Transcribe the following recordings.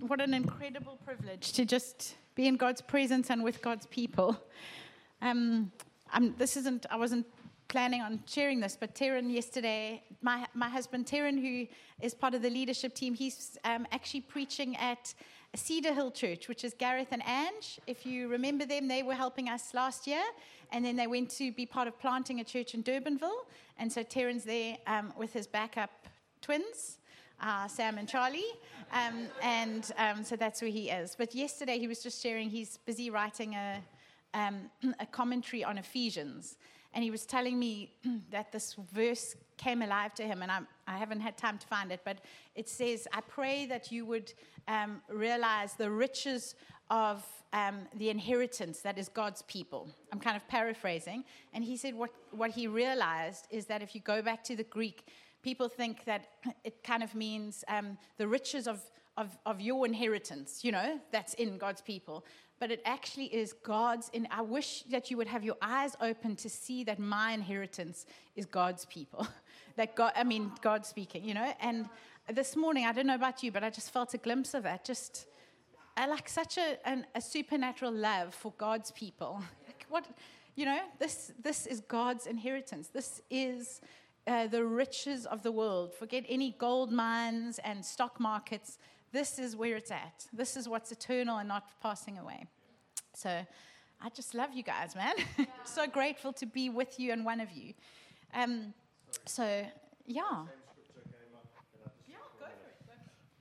what an incredible privilege to just be in God's presence and with God's people. Um, this isn't, I wasn't planning on sharing this, but Taryn yesterday, my, my husband Taryn, who is part of the leadership team, he's um, actually preaching at Cedar Hill Church, which is Gareth and Ange. If you remember them, they were helping us last year, and then they went to be part of planting a church in Durbanville. And so Taryn's there um, with his backup twins uh, Sam and Charlie. Um, and um, so that's where he is. But yesterday he was just sharing, he's busy writing a, um, a commentary on Ephesians. And he was telling me that this verse came alive to him, and I have not had time to find it, but it says, I pray that you would um, realize the riches of um, the inheritance that is God's people. I'm kind of paraphrasing. And he said what, what he realized is that if you go back to the Greek, people think that it kind of means um, the riches of, of, of your inheritance, you know, that's in God's people. But it actually is God's. And I wish that you would have your eyes open to see that my inheritance is God's people. that God, I mean, God speaking, you know. And this morning, I don't know about you, but I just felt a glimpse of that. Just I like such a, an, a supernatural love for God's people. Like what, you know, this, this is God's inheritance. This is uh, the riches of the world. Forget any gold mines and stock markets. This is where it's at. This is what's eternal and not passing away. So I just love you guys, man. Yeah. so grateful to be with you and one of you. Um, so, yeah.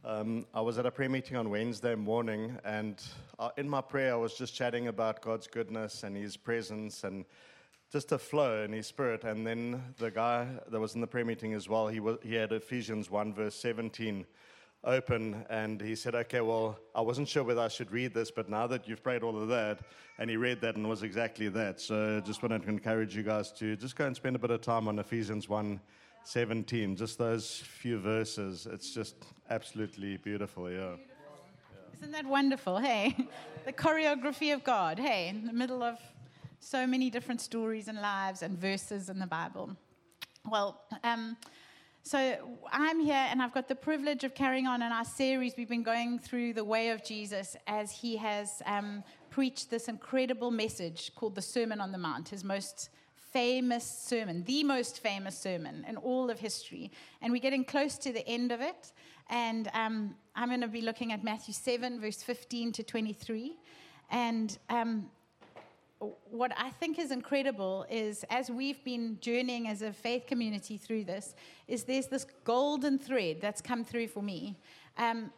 Um, I was at a prayer meeting on Wednesday morning, and uh, in my prayer, I was just chatting about God's goodness and His presence and just a flow in his spirit. And then the guy that was in the prayer meeting as well, he, was, he had Ephesians 1, verse 17 open, and he said, Okay, well, I wasn't sure whether I should read this, but now that you've prayed all of that, and he read that and was exactly that. So just wanted to encourage you guys to just go and spend a bit of time on Ephesians 1. 17, just those few verses. It's just absolutely beautiful, yeah. Isn't that wonderful? Hey, the choreography of God. Hey, in the middle of so many different stories and lives and verses in the Bible. Well, um, so I'm here and I've got the privilege of carrying on in our series. We've been going through the way of Jesus as he has um, preached this incredible message called the Sermon on the Mount, his most famous sermon, the most famous sermon in all of history. And we're getting close to the end of it. And um, I'm going to be looking at Matthew 7, verse 15 to 23. And um, what I think is incredible is as we've been journeying as a faith community through this, is there's this golden thread that's come through for me. Um,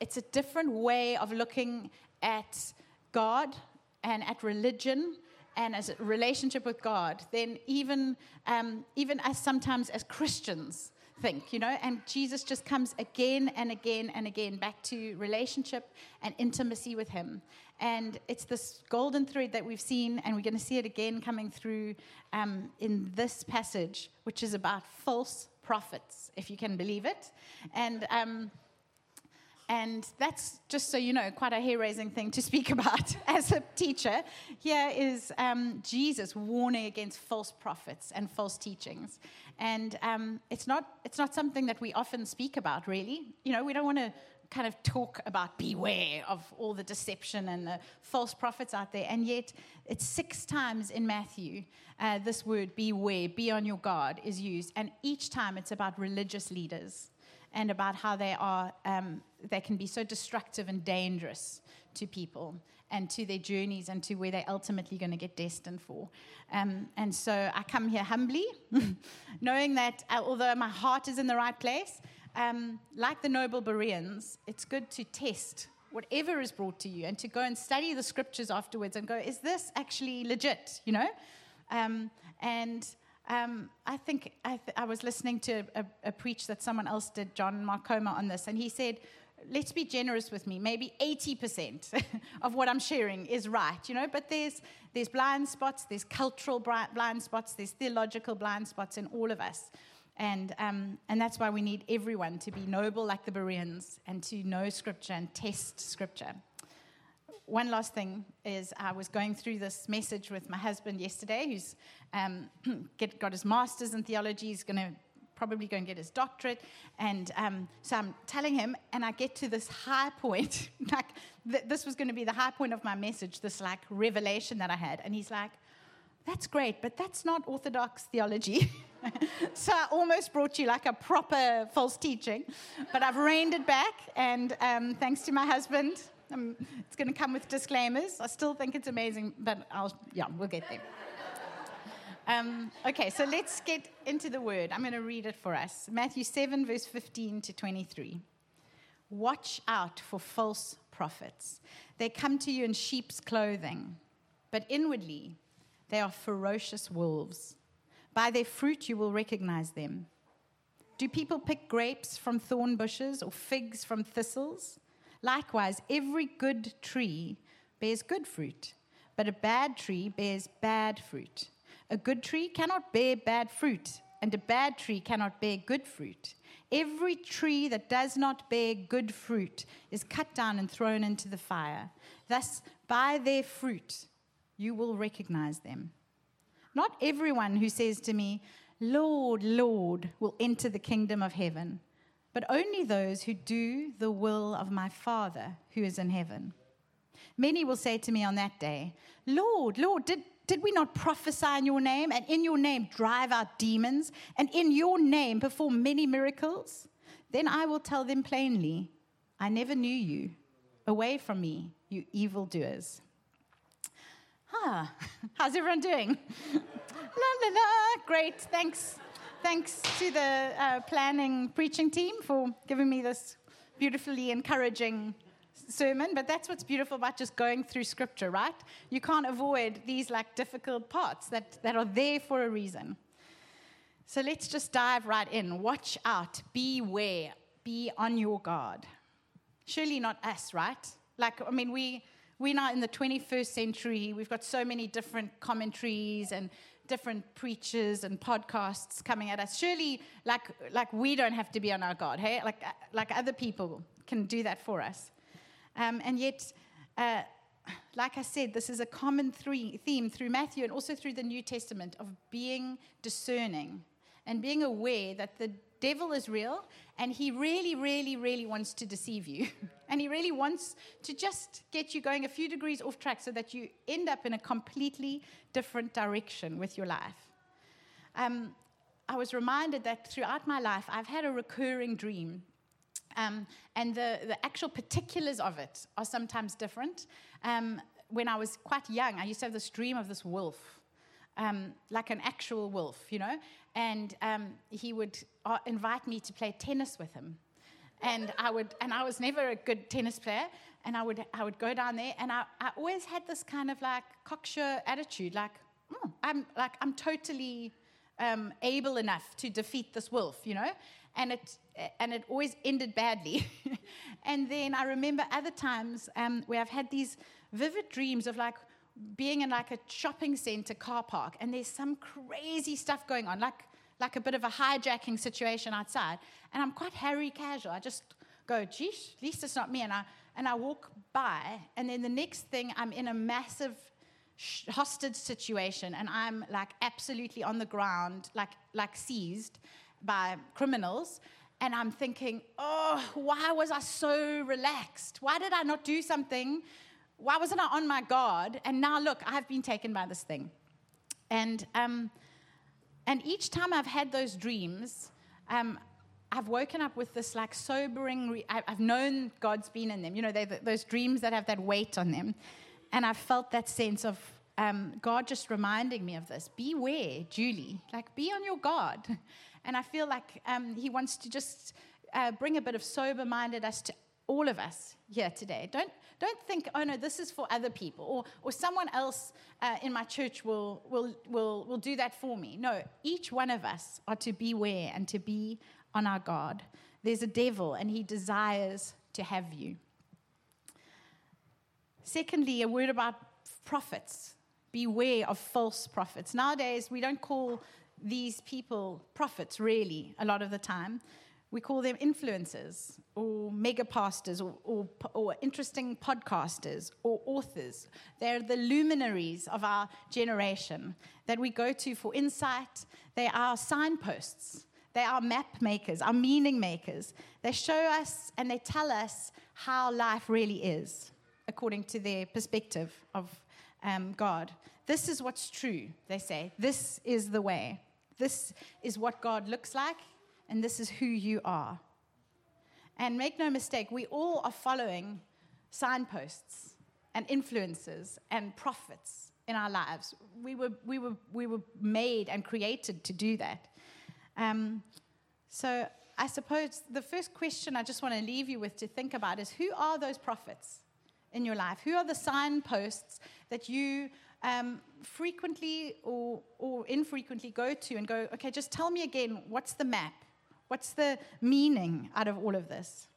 it's a different way of looking at God and at religion and as a relationship with God than even um, even as sometimes as Christians think, you know, and Jesus just comes again and again and again back to relationship and intimacy with Him. And it's this golden thread that we've seen, and we're going to see it again coming through um, in this passage, which is about false prophets, if you can believe it. And um, and that's just so you know, quite a hair raising thing to speak about as a teacher. Here is um, Jesus warning against false prophets and false teachings. And um, it's, not, it's not something that we often speak about, really. You know, we don't want to kind of talk about beware of all the deception and the false prophets out there. And yet, it's six times in Matthew uh, this word, beware, be on your guard, is used. And each time it's about religious leaders and about how they are um, they can be so destructive and dangerous to people and to their journeys and to where they're ultimately going to get destined for. Um, and so I come here humbly, knowing that uh, although my heart is in the right place, um, like the noble Bereans, it's good to test whatever is brought to you and to go and study the scriptures afterwards and go, is this actually legit? You know? Um, and um, I think I, th- I, was listening to a, a, preach that someone else did, John Mark Comer, on this, and he said, let's be generous with me. Maybe 80% of what I'm sharing is right, you know, but there's, there's blind spots, there's cultural blind spots, there's theological blind spots in all of us. And, um, and that's why we need everyone to be noble like the Bereans and to know Scripture and test Scripture one last thing is I was going through this message with my husband yesterday, who's um, get, got his master's in theology. He's going to probably go and get his doctorate. And um, so I'm telling him, and I get to this high point, like th- this was going to be the high point of my message, this like revelation that I had. And he's like, that's great, but that's not orthodox theology. so I almost brought you like a proper false teaching, but I've reined it back, and um, thanks to my husband, um, it's going to come with disclaimers. I still think it's amazing, but I'll, yeah, we'll get there. Um, okay, so let's get into the word. I'm going to read it for us Matthew 7, verse 15 to 23. Watch out for false prophets. They come to you in sheep's clothing, but inwardly they are ferocious wolves. By their fruit you will recognize them. Do people pick grapes from thorn bushes or figs from thistles? Likewise, every good tree bears good fruit, but a bad tree bears bad fruit. A good tree cannot bear bad fruit, and a bad tree cannot bear good fruit. Every tree that does not bear good fruit is cut down and thrown into the fire. Thus, by their fruit, you will recognize them. Not everyone who says to me, Lord, Lord, will enter the kingdom of heaven, but only those who do the will of my Father who is in heaven. Many will say to me on that day, Lord, Lord, did, did we not prophesy in your name, and in your name drive out demons, and in your name perform many miracles? Then I will tell them plainly, I never knew you. Away from me, you evildoers. Ah, how's everyone doing? la la la, great, thanks. Thanks to the uh, planning preaching team for giving me this beautifully encouraging sermon, but that's what's beautiful about just going through scripture, right? You can't avoid these like difficult parts that, that are there for a reason. So let's just dive right in. Watch out, beware, be on your guard. Surely not us, right? Like, I mean, we we're now in the 21st century. We've got so many different commentaries and different preachers and podcasts coming at us. Surely, like, like we don't have to be on our guard, hey? Like, like other people can do that for us. Um, and yet, uh, like I said, this is a common theme through Matthew and also through the New Testament of being discerning and being aware that the devil is real and he really, really, really wants to deceive you. and he really wants to just get you going a few degrees off track so that you end up in a completely different direction with your life. Um, I was reminded that throughout my life, I've had a recurring dream um, and the, the actual particulars of it are sometimes different. Um, when I was quite young, I used to have this dream of this wolf, um, like an actual wolf, you know, and um, he would uh, invite me to play tennis with him. And I, would, and I was never a good tennis player, and I would, I would go down there, and I, I always had this kind of like cocksure attitude, like, oh, I'm, like, I'm totally um, able enough to defeat this wolf, you know? and it and it always ended badly. and then I remember other times um, where I've had these vivid dreams of like being in like a shopping center car park, and there's some crazy stuff going on, like like a bit of a hijacking situation outside, and I'm quite Harry casual. I just go, geez, at least it's not me, and I and I walk by, and then the next thing I'm in a massive hostage situation and i'm like absolutely on the ground like like seized by criminals. And I'm thinking, oh, why was I so relaxed? Why did I not do something? Why wasn't I on my guard? And now look, I've been taken by this thing. And, um, and each time I've had those dreams, um, I've woken up with this like sobering, re- I've known God's been in them. You know, those dreams that have that weight on them. And I've felt that sense of um, God just reminding me of this. Beware, Julie. Like, be on your guard. And I feel like um, he wants to just uh, bring a bit of sober mindedness to all of us here today. Don't, don't think, oh no, this is for other people, or, or someone else uh, in my church will, will, will, will do that for me. No, each one of us are to beware and to be on our guard. There's a devil, and he desires to have you. Secondly, a word about prophets. Beware of false prophets. Nowadays, we don't call these people prophets, really, a lot of the time. We call them influencers or mega pastors or, or, or, interesting podcasters or authors. They're the luminaries of our generation that we go to for insight. They are signposts. They are map makers, are meaning makers. They show us and they tell us how life really is, according to their perspective of um, God. This is what's true, they say. This is the way. This is what God looks like, and this is who you are. And make no mistake, we all are following signposts and influences and prophets in our lives. We were, we were, we were made and created to do that. Um, so I suppose the first question I just want to leave you with to think about is who are those prophets in your life? Who are the signposts that you um, frequently or, or infrequently go to and go, okay, just tell me again, what's the map? What's the meaning out of all of this?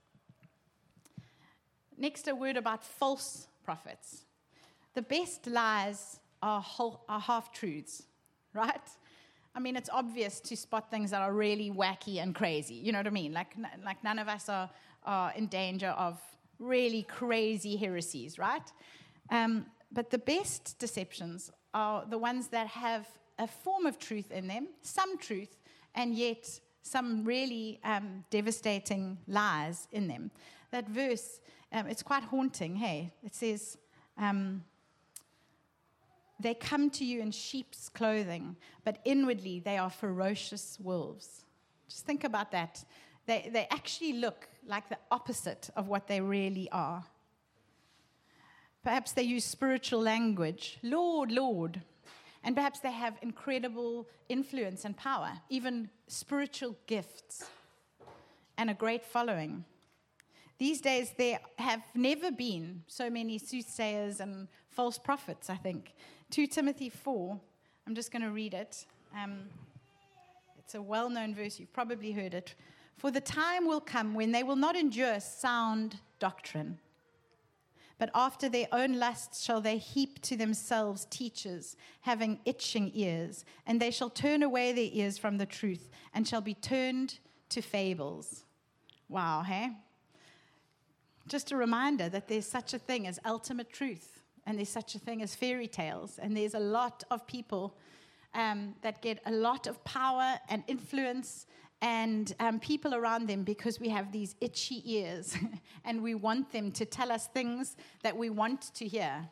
Next, a word about false prophets. The best lies are, are half truths, right? I mean, it's obvious to spot things that are really wacky and crazy. You know what I mean? Like, like none of us are, are in danger of really crazy heresies, right? Um, but the best deceptions are the ones that have a form of truth in them, some truth, and yet some really um, devastating lies in them. That verse, um, it's quite haunting, hey? It says, um, They come to you in sheep's clothing, but inwardly they are ferocious wolves. Just think about that. They, they actually look like the opposite of what they really are. Perhaps they use spiritual language, Lord, Lord. And perhaps they have incredible influence and power, even spiritual gifts, and a great following. These days, there have never been so many soothsayers and false prophets, I think. 2 Timothy 4, I'm just going to read it. Um, it's a well known verse, you've probably heard it. For the time will come when they will not endure sound doctrine but after their own lusts shall they heap to themselves teachers, having itching ears, and they shall turn away their ears from the truth, and shall be turned to fables. Wow, hey? Just a reminder that there's such a thing as ultimate truth, and there's such a thing as fairy tales, and there's a lot of people um, that get a lot of power and influence and um, people around them because we have these itchy ears and we want them to tell us things that we want to hear.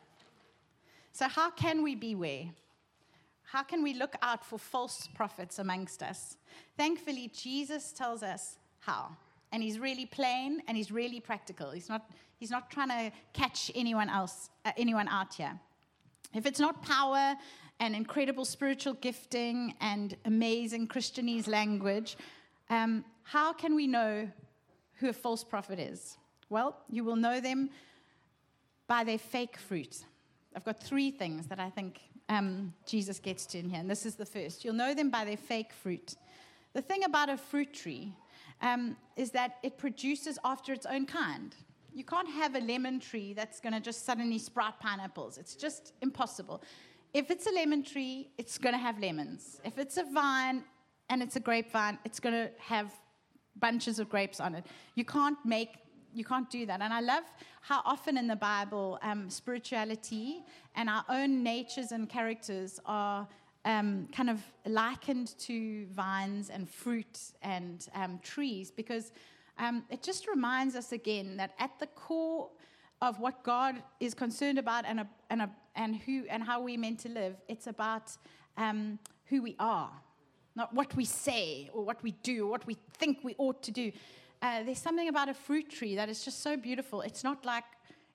So, how can we beware? How can we look out for false prophets amongst us? Thankfully, Jesus tells us how. And he's really plain and he's really practical. He's not, he's not trying to catch anyone else, uh, anyone out here. If it's not power and incredible spiritual gifting and amazing Christianese language, um, how can we know who a false prophet is? Well, you will know them by their fake fruit. I've got three things that I think um, Jesus gets to in here, and this is the first. You'll know them by their fake fruit. The thing about a fruit tree um, is that it produces after its own kind. You can't have a lemon tree that's going to just suddenly sprout pineapples. It's just impossible. If it's a lemon tree, it's going to have lemons. If it's a vine, and it's a grapevine, it's going to have bunches of grapes on it. You can't make you can't do that. And I love how often in the Bible, um, spirituality and our own natures and characters are um, kind of likened to vines and fruit and um, trees because um, it just reminds us again that at the core of what God is concerned about and, a, and, a, and, who, and how we're meant to live, it's about um, who we are not what we say or what we do or what we think we ought to do. Uh, there's something about a fruit tree that is just so beautiful. It's not like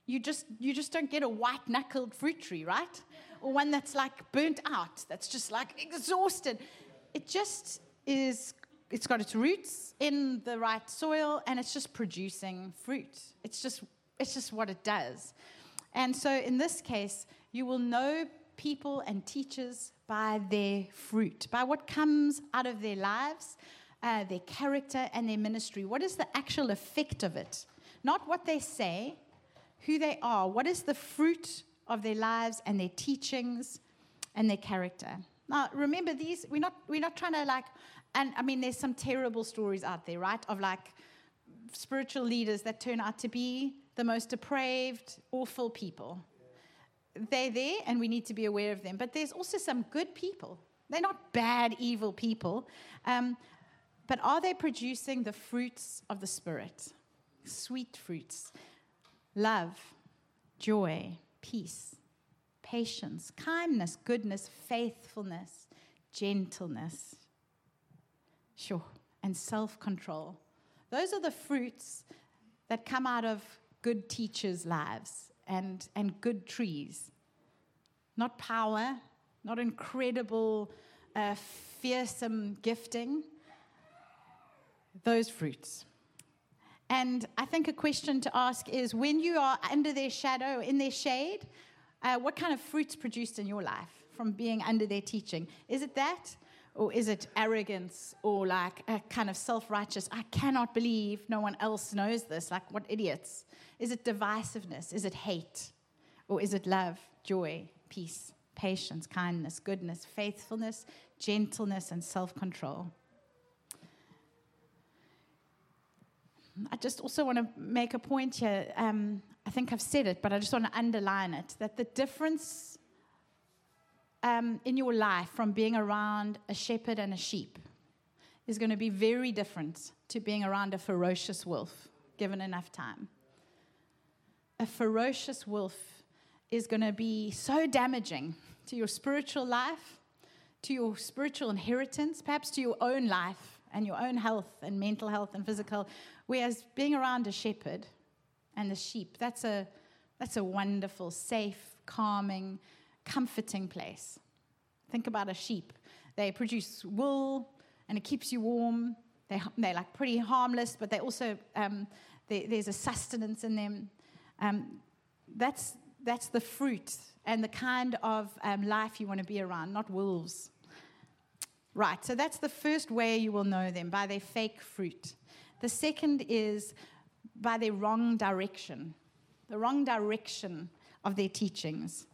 you just you just don't get a white knuckled fruit tree, right? Or one that's like burnt out, that's just like exhausted. It just is. It's got its roots in the right soil, and it's just producing fruit. It's just it's just what it does. And so in this case, you will know people and teachers by their fruit, by what comes out of their lives, uh, their character, and their ministry. What is the actual effect of it? Not what they say, who they are. What is the fruit of their lives and their teachings and their character? Now, remember, these, we're not, we're not trying to like, and I mean, there's some terrible stories out there, right? Of like spiritual leaders that turn out to be the most depraved, awful people they're there and we need to be aware of them. But there's also some good people. They're not bad, evil people. Um, but are they producing the fruits of the Spirit? Sweet fruits. Love, joy, peace, patience, kindness, goodness, faithfulness, gentleness, sure, and self control. Those are the fruits that come out of good teachers' lives and, and good trees. Not power, not incredible, uh, fearsome gifting, those fruits. And I think a question to ask is when you are under their shadow, in their shade, uh, what kind of fruits produced in your life from being under their teaching? Is it that? Or is it arrogance or like a kind of self righteous? I cannot believe no one else knows this. Like, what idiots? Is it divisiveness? Is it hate? Or is it love, joy, peace, patience, kindness, goodness, faithfulness, gentleness, and self control? I just also want to make a point here. Um, I think I've said it, but I just want to underline it that the difference um, in your life from being around a shepherd and a sheep is going to be very different to being around a ferocious wolf, given enough time. A ferocious wolf is going to be so damaging to your spiritual life, to your spiritual inheritance, perhaps to your own life and your own health and mental health and physical. Whereas being around a shepherd and the sheep, that's a, that's a wonderful, safe, calming, comforting place. Think about a sheep. They produce wool and it keeps you warm. They, they're like pretty harmless, but they also, um, they, there's a sustenance in them. Um, that's, that's the fruit and the kind of um, life you want to be around, not wolves. Right, so that's the first way you will know them by their fake fruit. The second is by their wrong direction, the wrong direction of their teachings.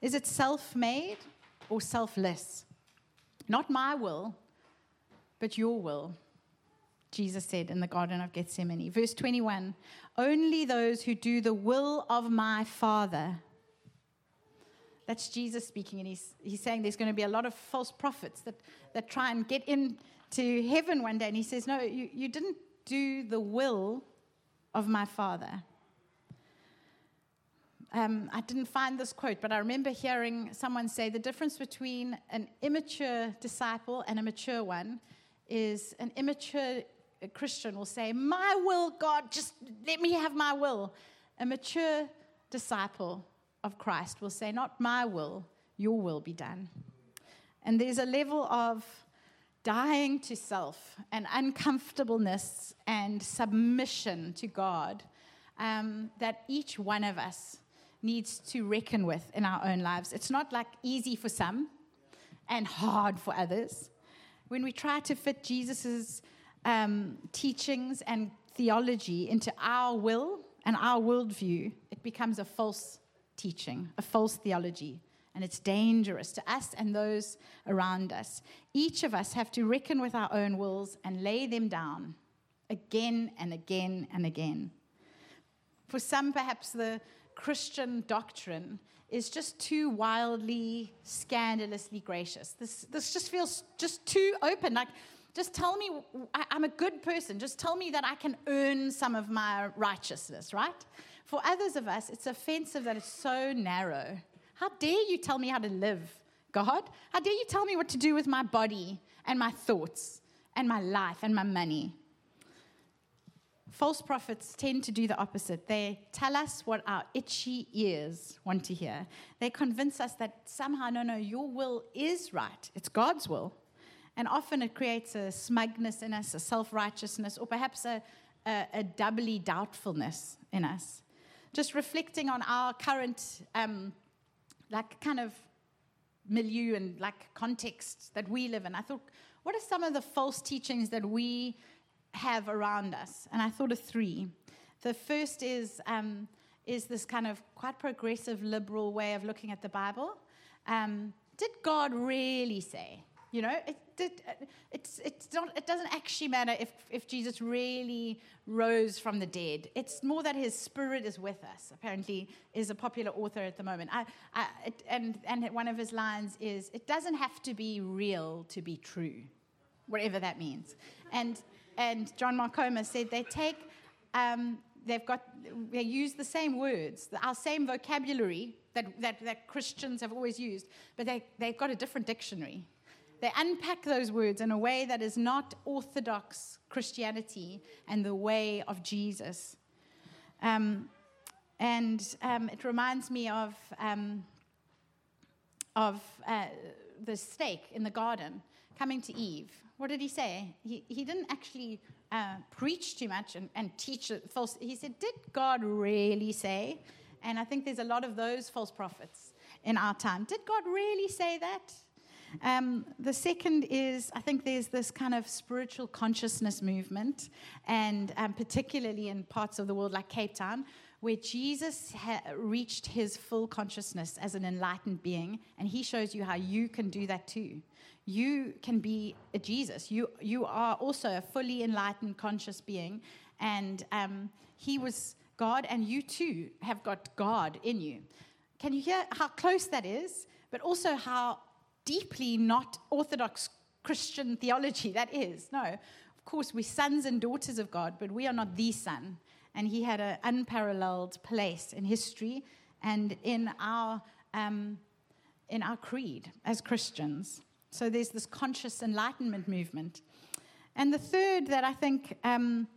Is it self made or selfless? Not my will, but your will. Jesus said in the Garden of Gethsemane. Verse 21 Only those who do the will of my Father that's Jesus speaking, and he's, he's saying there's going to be a lot of false prophets that, that try and get into heaven one day. And he says, No, you, you didn't do the will of my Father. Um, I didn't find this quote, but I remember hearing someone say the difference between an immature disciple and a mature one is an immature Christian will say, My will, God, just let me have my will. A mature disciple of Christ will say, Not my will, your will be done. And there's a level of dying to self and uncomfortableness and submission to God um, that each one of us needs to reckon with in our own lives. It's not like easy for some and hard for others. When we try to fit Jesus' um, teachings and theology into our will and our worldview, it becomes a false teaching, a false theology, and it's dangerous to us and those around us. Each of us have to reckon with our own wills and lay them down again and again and again. For some, perhaps the Christian doctrine is just too wildly, scandalously gracious. This, this just feels just too open. Like, just tell me I, I'm a good person. Just tell me that I can earn some of my righteousness, right? For others of us, it's offensive that it's so narrow. How dare you tell me how to live, God? How dare you tell me what to do with my body and my thoughts and my life and my money? False prophets tend to do the opposite. They tell us what our itchy ears want to hear. They convince us that somehow, no, no, your will is right. It's God's will. And often it creates a smugness in us, a self righteousness, or perhaps a, a, a doubly doubtfulness in us just reflecting on our current, um, like, kind of milieu and like context that we live in. I thought, what are some of the false teachings that we have around us? And I thought of three. The first is um, is this kind of quite progressive liberal way of looking at the Bible. Um, did God really say? You know, it, it, it's, it's not, it doesn't actually matter if, if Jesus really rose from the dead. It's more that his spirit is with us, apparently, is a popular author at the moment. I, I, it, and, and one of his lines is, It doesn't have to be real to be true. whatever that means. And, and John Mark Comer said they take, um, they've got, they use the same words, our same vocabulary that, that, that Christians have always used, but they, they've got a different dictionary. They unpack those words in a way that is not orthodox Christianity and the way of Jesus. Um, and um, it reminds me of, um, of uh, the snake in the garden coming to Eve. What did he say? He, he didn't actually uh, preach too much and, and teach false. He said, Did God really say? And I think there's a lot of those false prophets in our time. Did God really say that? Um, the second is, I think there's this kind of spiritual consciousness movement, and um, particularly in parts of the world like Cape Town, where Jesus ha- reached his full consciousness as an enlightened being, and he shows you how you can do that too. You can be a Jesus. You, you are also a fully enlightened, conscious being, and um, he was God, and you too have got God in you. Can you hear how close that is? But also how deeply not orthodox Christian theology that is. No, of course, we're sons and daughters of God, but we are not the son. And he had an unparalleled place in history and in our, um, in our creed as Christians. So there's this conscious enlightenment movement. And the third that I think um,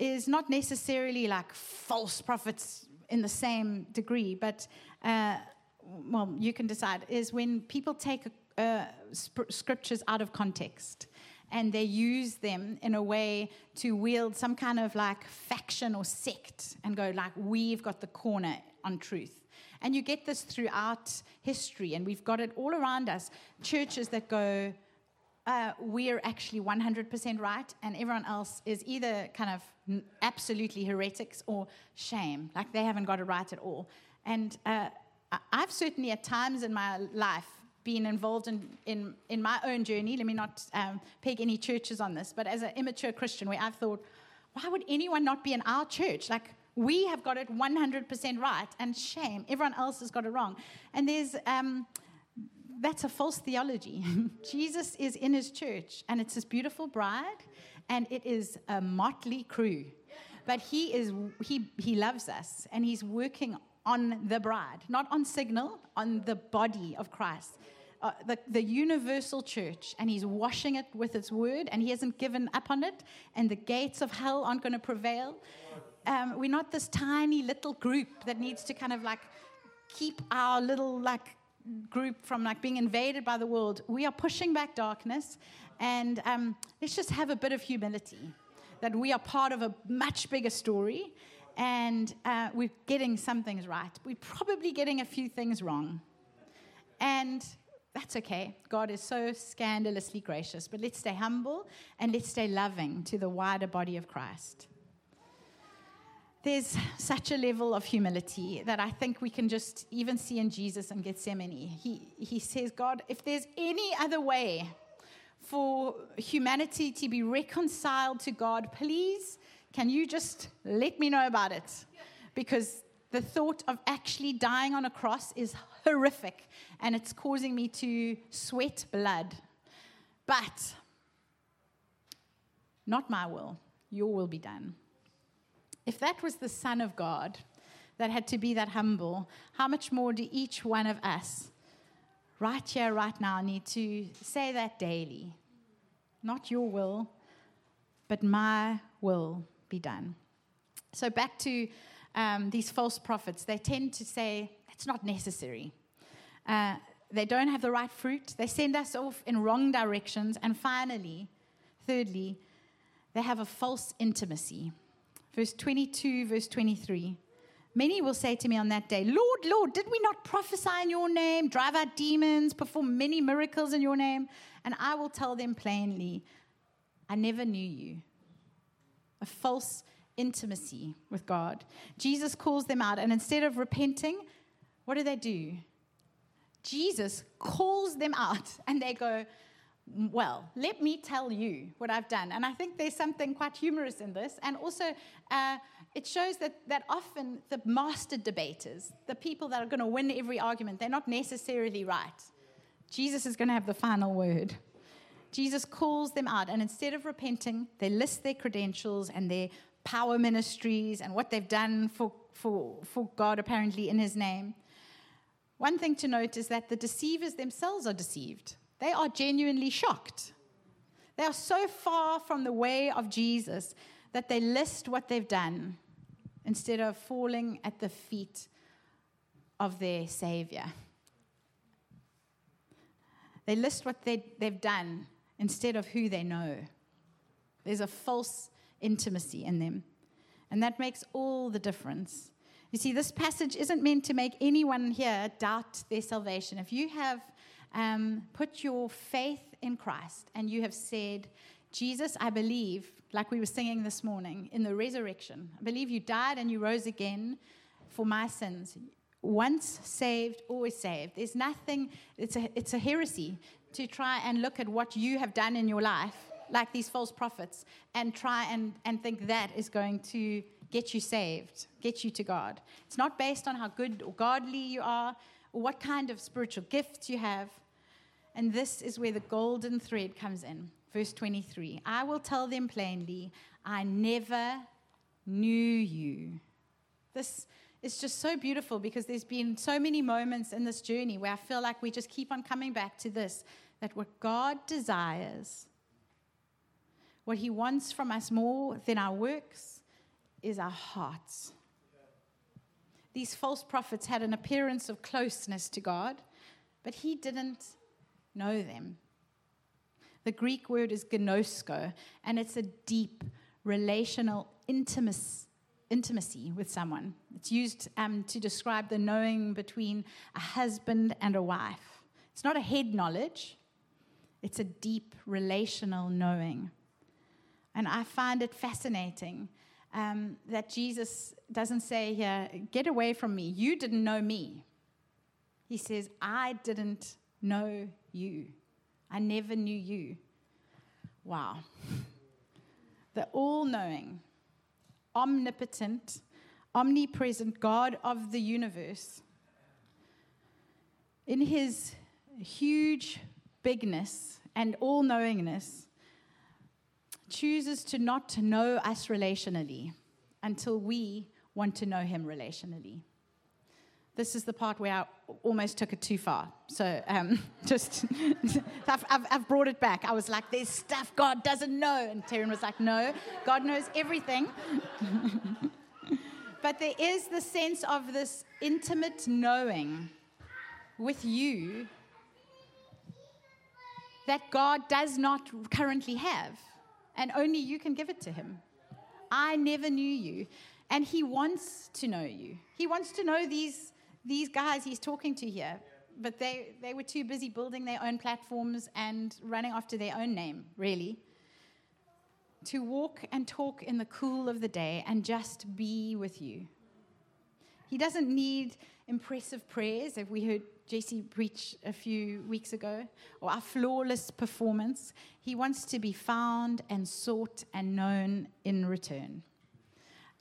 is not necessarily like false prophets in the same degree, but uh, well, you can decide, is when people take uh, sp- scriptures out of context and they use them in a way to wield some kind of like faction or sect and go like we've got the corner on truth. And you get this throughout history and we've got it all around us. Churches that go uh, we're actually 100% right and everyone else is either kind of absolutely heretics or shame. Like they haven't got it right at all. And uh, I've certainly at times in my life been involved in, in, in my own journey. Let me not um, peg any churches on this, but as an immature Christian, where I've thought, why would anyone not be in our church? Like, we have got it 100% right, and shame, everyone else has got it wrong. And there's, um, that's a false theology. Jesus is in his church, and it's his beautiful bride, and it is a motley crew. But he, is, he, he loves us, and he's working on the bride, not on signal, on the body of Christ. Uh, the, the universal church, and he's washing it with his word, and he hasn't given up on it, and the gates of hell aren't going to prevail. Um, we're not this tiny little group that needs to kind of like keep our little like group from like being invaded by the world. We are pushing back darkness, and um, let's just have a bit of humility that we are part of a much bigger story and uh, we're getting some things right. We're probably getting a few things wrong. And that's okay. God is so scandalously gracious. But let's stay humble and let's stay loving to the wider body of Christ. There's such a level of humility that I think we can just even see in Jesus in Gethsemane. He, he says, God, if there's any other way for humanity to be reconciled to God, please can you just let me know about it? Because the thought of actually dying on a cross is horrific and it's causing me to sweat blood. But not my will, your will be done. If that was the Son of God that had to be that humble, how much more do each one of us, right here, right now, need to say that daily? Not your will, but my will be done. So, back to um, these false prophets, they tend to say it's not necessary. Uh, they don't have the right fruit. They send us off in wrong directions. And finally, thirdly, they have a false intimacy. Verse 22, verse 23. Many will say to me on that day, Lord, Lord, did we not prophesy in your name, drive out demons, perform many miracles in your name? And I will tell them plainly, I never knew you a false intimacy with God. Jesus calls them out, and instead of repenting, what do they do? Jesus calls them out, and they go, Well, let me tell you what I've done. And I think there's something quite humorous in this. And also, uh, it shows that, that often the master debaters, the people that are going to win every argument, they're not necessarily right. Jesus is going to have the final word. Jesus calls them out, and instead of repenting, they list their credentials and their power ministries and what they've done for, for, for God, apparently, in His name. One thing to note is that the deceivers themselves are deceived. They are genuinely shocked. They are so far from the way of Jesus that they list what they've done instead of falling at the feet of their Savior. They list what they, they've done instead of who they know. There's a false intimacy in them. And that makes all the difference. You see, this passage isn't meant to make anyone here doubt their salvation. If you have um, put your faith in Christ and you have said, Jesus, I believe, like we were singing this morning, in the resurrection, I believe you died and you rose again for my sins. Once saved, always saved. There's nothing, it's a, it's a heresy to try and look at what you have done in your life, like these false prophets, and try and, and think that is going to get you saved, get you to God. It's not based on how good or godly you are or what kind of spiritual gifts you have. And this is where the golden thread comes in. Verse 23 I will tell them plainly, I never knew you. This is just so beautiful because there's been so many moments in this journey where I feel like we just keep on coming back to this that what God desires, what He wants from us more than our works, is our hearts. These false prophets had an appearance of closeness to God, but He didn't know them. The Greek word is gnosko, and it's a deep relational intimacy, intimacy with someone. It's used um, to describe the knowing between a husband and a wife. It's not a head knowledge, it's a deep relational knowing. And I find it fascinating um, that Jesus doesn't say here, Get away from me. You didn't know me. He says, I didn't know you. I never knew you. Wow. The all knowing, omnipotent, omnipresent God of the universe, in his huge bigness and all knowingness, chooses to not know us relationally until we want to know him relationally. This is the part where I almost took it too far. So um, just, I've, I've, I've, brought it back. I was like, there's stuff God doesn't know. And Taryn was like, no, God knows everything. but there is the sense of this intimate knowing with you that God does not currently have, and only you can give it to Him. I never knew you, and He wants to know you. He wants to know these, these guys He's talking to here, but they, they were too busy building their own platforms and running after their own name, really. To walk and talk in the cool of the day and just be with you. He doesn't need impressive prayers, if we heard Jesse preach a few weeks ago, or our flawless performance. He wants to be found and sought and known in return.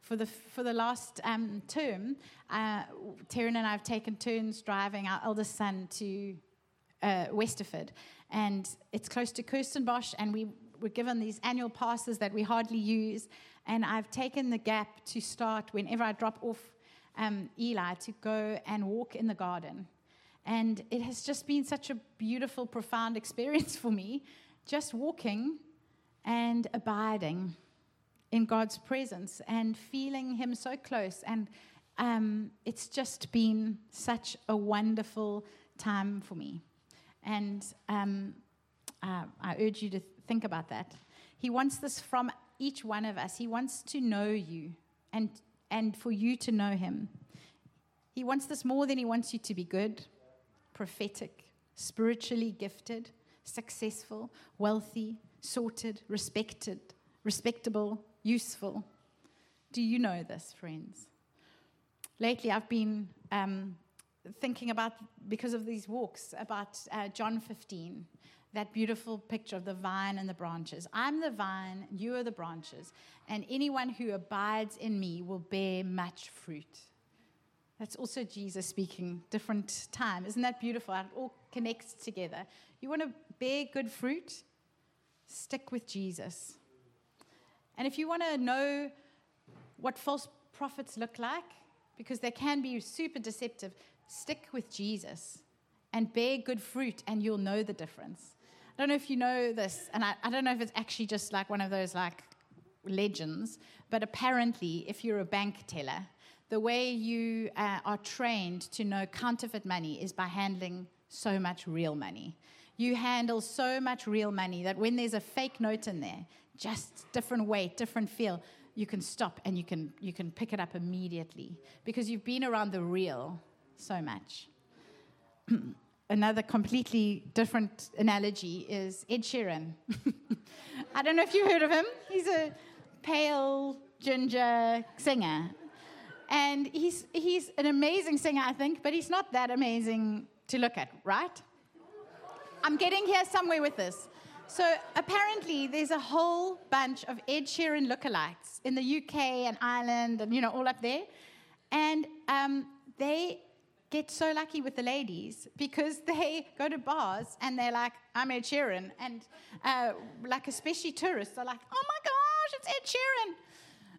For the, for the last um, term, uh, Taryn and I have taken turns driving our eldest son to uh, Westerford. And it's close to Kirstenbosch, and we were given these annual passes that we hardly use. And I've taken the gap to start whenever I drop off um, Eli to go and walk in the garden. And it has just been such a beautiful, profound experience for me, just walking and abiding in God's presence and feeling Him so close. And um, it's just been such a wonderful time for me. And um, uh, I urge you to think about that. He wants this from each one of us. He wants to know you and, and for you to know Him. He wants this more than He wants you to be good prophetic, spiritually gifted, successful, wealthy, sorted, respected, respectable, useful. Do you know this, friends? Lately, I've been um, thinking about, because of these walks, about uh, John 15, that beautiful picture of the vine and the branches. I'm the vine, you are the branches, and anyone who abides in me will bear much fruit. That's also Jesus speaking, different time. Isn't that beautiful? It all connects together. You want to bear good fruit? Stick with Jesus. And if you want to know what false prophets look like, because they can be super deceptive, stick with Jesus and bear good fruit, and you'll know the difference. I don't know if you know this, and I, I don't know if it's actually just like one of those like legends, but apparently, if you're a bank teller, the way you uh, are trained to know counterfeit money is by handling so much real money. You handle so much real money that when there's a fake note in there, just different weight, different feel, you can stop and you can, you can pick it up immediately because you've been around the real so much. Another completely different analogy is Ed Sheeran. I don't know if you've heard of him. He's a pale ginger singer. And he's, he's an amazing singer, I think, but he's not that amazing to look at, right? I'm getting here somewhere with this. So apparently, there's a whole bunch of Ed Sheeran lookalikes in the UK and Ireland and, you know, all up there. And um, they get so lucky with the ladies because they go to bars and they're like, I'm Ed Sheeran. And uh, like, especially tourists are like, oh my gosh, it's Ed Sheeran.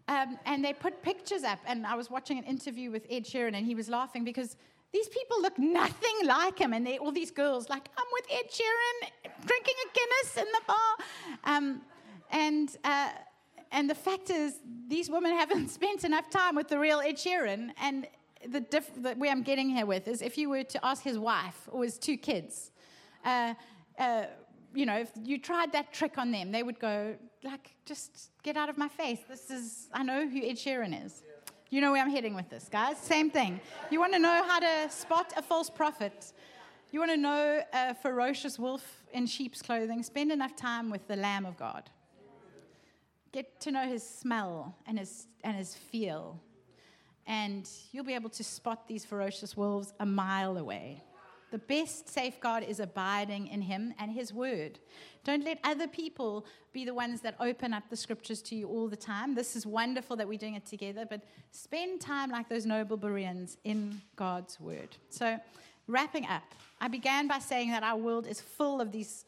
Um, and they put pictures up. And I was watching an interview with Ed Sheeran and he was laughing because these people look nothing like him. And they all these girls, like, I'm with Ed Sheeran, drinking a Guinness in the bar. Um, and, uh, and the fact is, these women haven't spent enough time with the real Ed Sheeran. And the, diff- the way I'm getting here with is if you were to ask his wife or his two kids, uh, uh, you know, if you tried that trick on them, they would go, like, just get out of my face. This is, I know who Ed Sheeran is. You know where I'm heading with this, guys? Same thing. You want to know how to spot a false prophet? You want to know a ferocious wolf in sheep's clothing? Spend enough time with the Lamb of God. Get to know his smell and his, and his feel. And you'll be able to spot these ferocious wolves a mile away. The best safeguard is abiding in Him and His Word. Don't let other people be the ones that open up the scriptures to you all the time. This is wonderful that we're doing it together, but spend time like those noble Bereans in God's Word. So, wrapping up, I began by saying that our world is full of these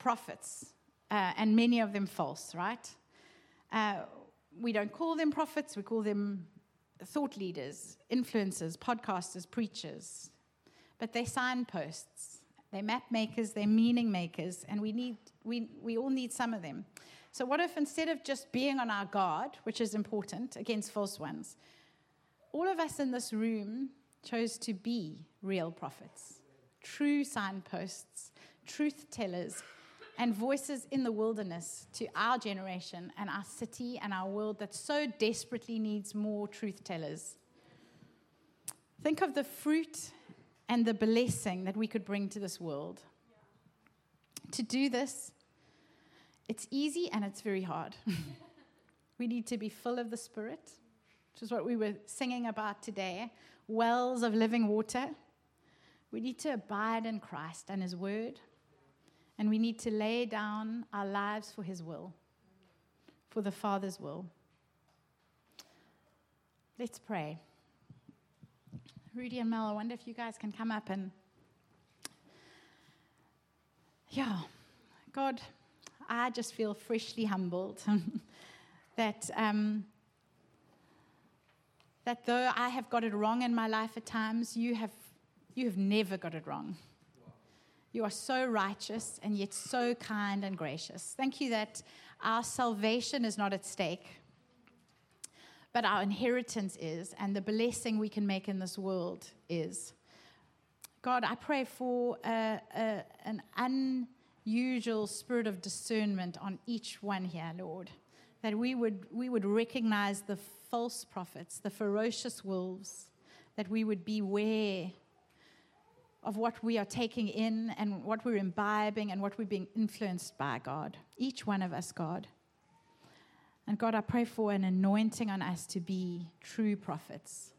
prophets, uh, and many of them false, right? Uh, we don't call them prophets, we call them thought leaders, influencers, podcasters, preachers, but they're signposts. They're map makers, they're meaning makers, and we, need, we, we all need some of them. So, what if instead of just being on our guard, which is important against false ones, all of us in this room chose to be real prophets, true signposts, truth tellers, and voices in the wilderness to our generation and our city and our world that so desperately needs more truth tellers. Think of the fruit and the blessing that we could bring to this world. To do this, it's easy and it's very hard. we need to be full of the Spirit, which is what we were singing about today wells of living water. We need to abide in Christ and His Word, and we need to lay down our lives for His will, for the Father's will. Let's pray. Rudy and Mel, I wonder if you guys can come up and. Yeah, God, I just feel freshly humbled that, um, that though I have got it wrong in my life at times, you have, you have never got it wrong. You are so righteous and yet so kind and gracious. Thank you that our salvation is not at stake but our inheritance is, and the blessing we can make in this world is. God, I pray for a, a, an unusual spirit of discernment on each one here, Lord, that we would, we would recognize the false prophets, the ferocious wolves, that we would beware of what we are taking in and what we're imbibing and what we're being influenced by, God. Each one of us, God. And God, I pray for an anointing on us to be true prophets,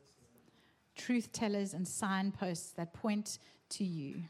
truth tellers, and signposts that point to you.